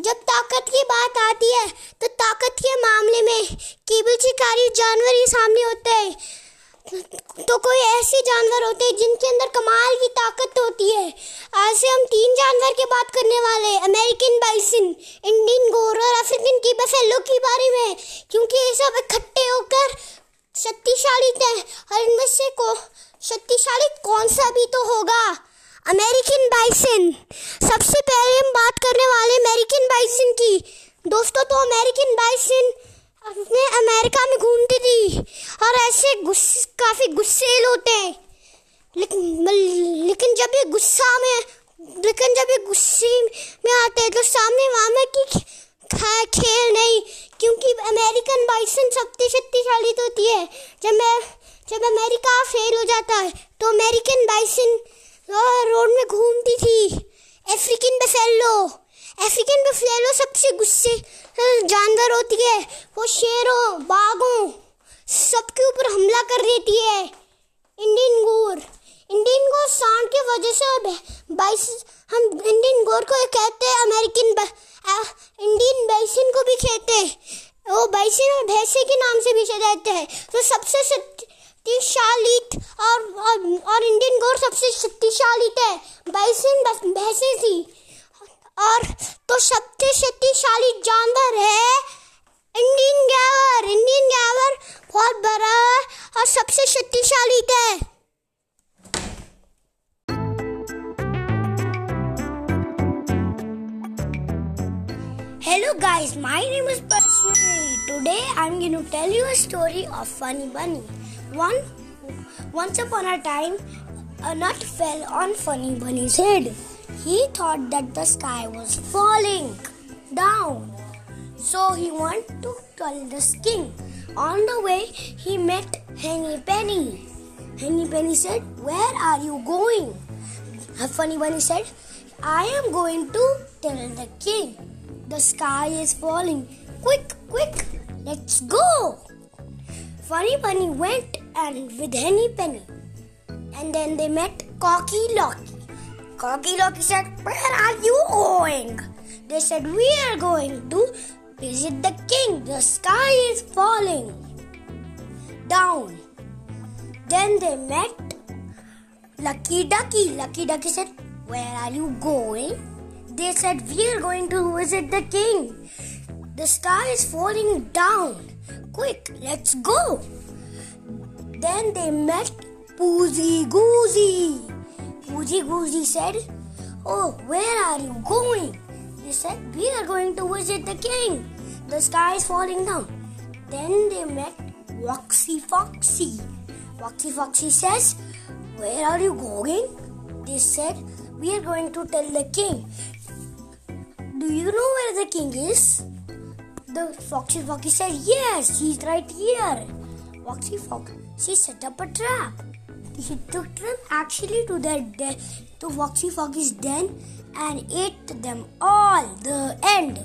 जब ताकत की बात आती है तो ताकत के मामले में केबल शिकारी जानवर ही सामने होते हैं। तो कोई ऐसे जानवर होते हैं जिनके अंदर कमाल की ताकत होती है। आज से हम तीन जानवर की बात करने वाले हैं अमेरिकन बाइसन इंडियन गोर और अफ्रीकन की बफेलो के बारे में। क्योंकि ये सब इकट्ठे होकर शक्तिशाली थे और इनमें से को, शक्तिशाली कौन सा भी तो होगा। American bison. सबसे पहले हम बात करने वाले अमेरिकन बाइसन की। दोस्तों तो अमेरिकन बाइसन अपने अमेरिका में घूमती थी और ऐसे गुस्से काफ़ी गुस्सेल होते हैं। लेकिन लेकिन जब ये गुस्सा में, लेकिन जब ये गुस्से में आते हैं तो सामने वामा की खेल नहीं, क्योंकि अमेरिकन बाइसन सबसे शक्तिशाली तो होती है। जब मैं, जब अमेरिका फेल हो जाता है तो अमेरिकन बाइसन रोड में घूमती थी। अफ्रीकन बफेलो अफ्रीकन बफेलो सबसे गुस्से जानवर होती है। वो शेरों, बाघों, सबके ऊपर हमला कर देती है। इंडियन गोर इंडियन गोर सांड की वजह से बाइस, हम इंडियन गोर को कहते हैं अमेरिकन इंडियन बाइसन को भी कहते हैं। वो बाइसन और भैंसे के नाम से भी जाते हैं। तो सबसे शक्तिशाली और, और और इंडियन गोर सबसे शक्तिशाली थे बाइसन भैंसे थी और तो सबसे शक्तिशाली जानवर है इंडियन गैवर इंडियन गैवर बहुत बड़ा है और सबसे शक्तिशाली थे Hello guys, my name is Personally. Today I'm going to tell you a story of Funny Bunny. One, once upon a time, a nut fell on Funny Bunny's head. He thought that the sky was falling down. So he went to tell the king. On the way, he met Henny Penny. Henny Penny said, Where are you going? Funny Bunny said, I am going to tell the king. The sky is falling. Quick, quick, let's go. Funny Bunny went and with Henny Penny. And then they met Cocky Locky. Cocky Locky said, Where are you going? They said, We are going to visit the king. The sky is falling down. Then they met Lucky Ducky. Lucky Ducky said, Where are you going? They said, We are going to visit the king. The sky is falling down. Quick, let's go. Then they met Poozy Goozy. Poozy Goozy said, Oh, where are you going? They said, We are going to visit the king. The sky is falling down. Then they met Foxy Foxy. Foxy Foxy says, Where are you going? They said, We are going to tell the king. Do you know where the king is? The Foxy Foxy said, Yes, he's right here. Foxy Foxy set up a trap. He took them actually to their den, to Foxy Foxy's den and ate them all. The end.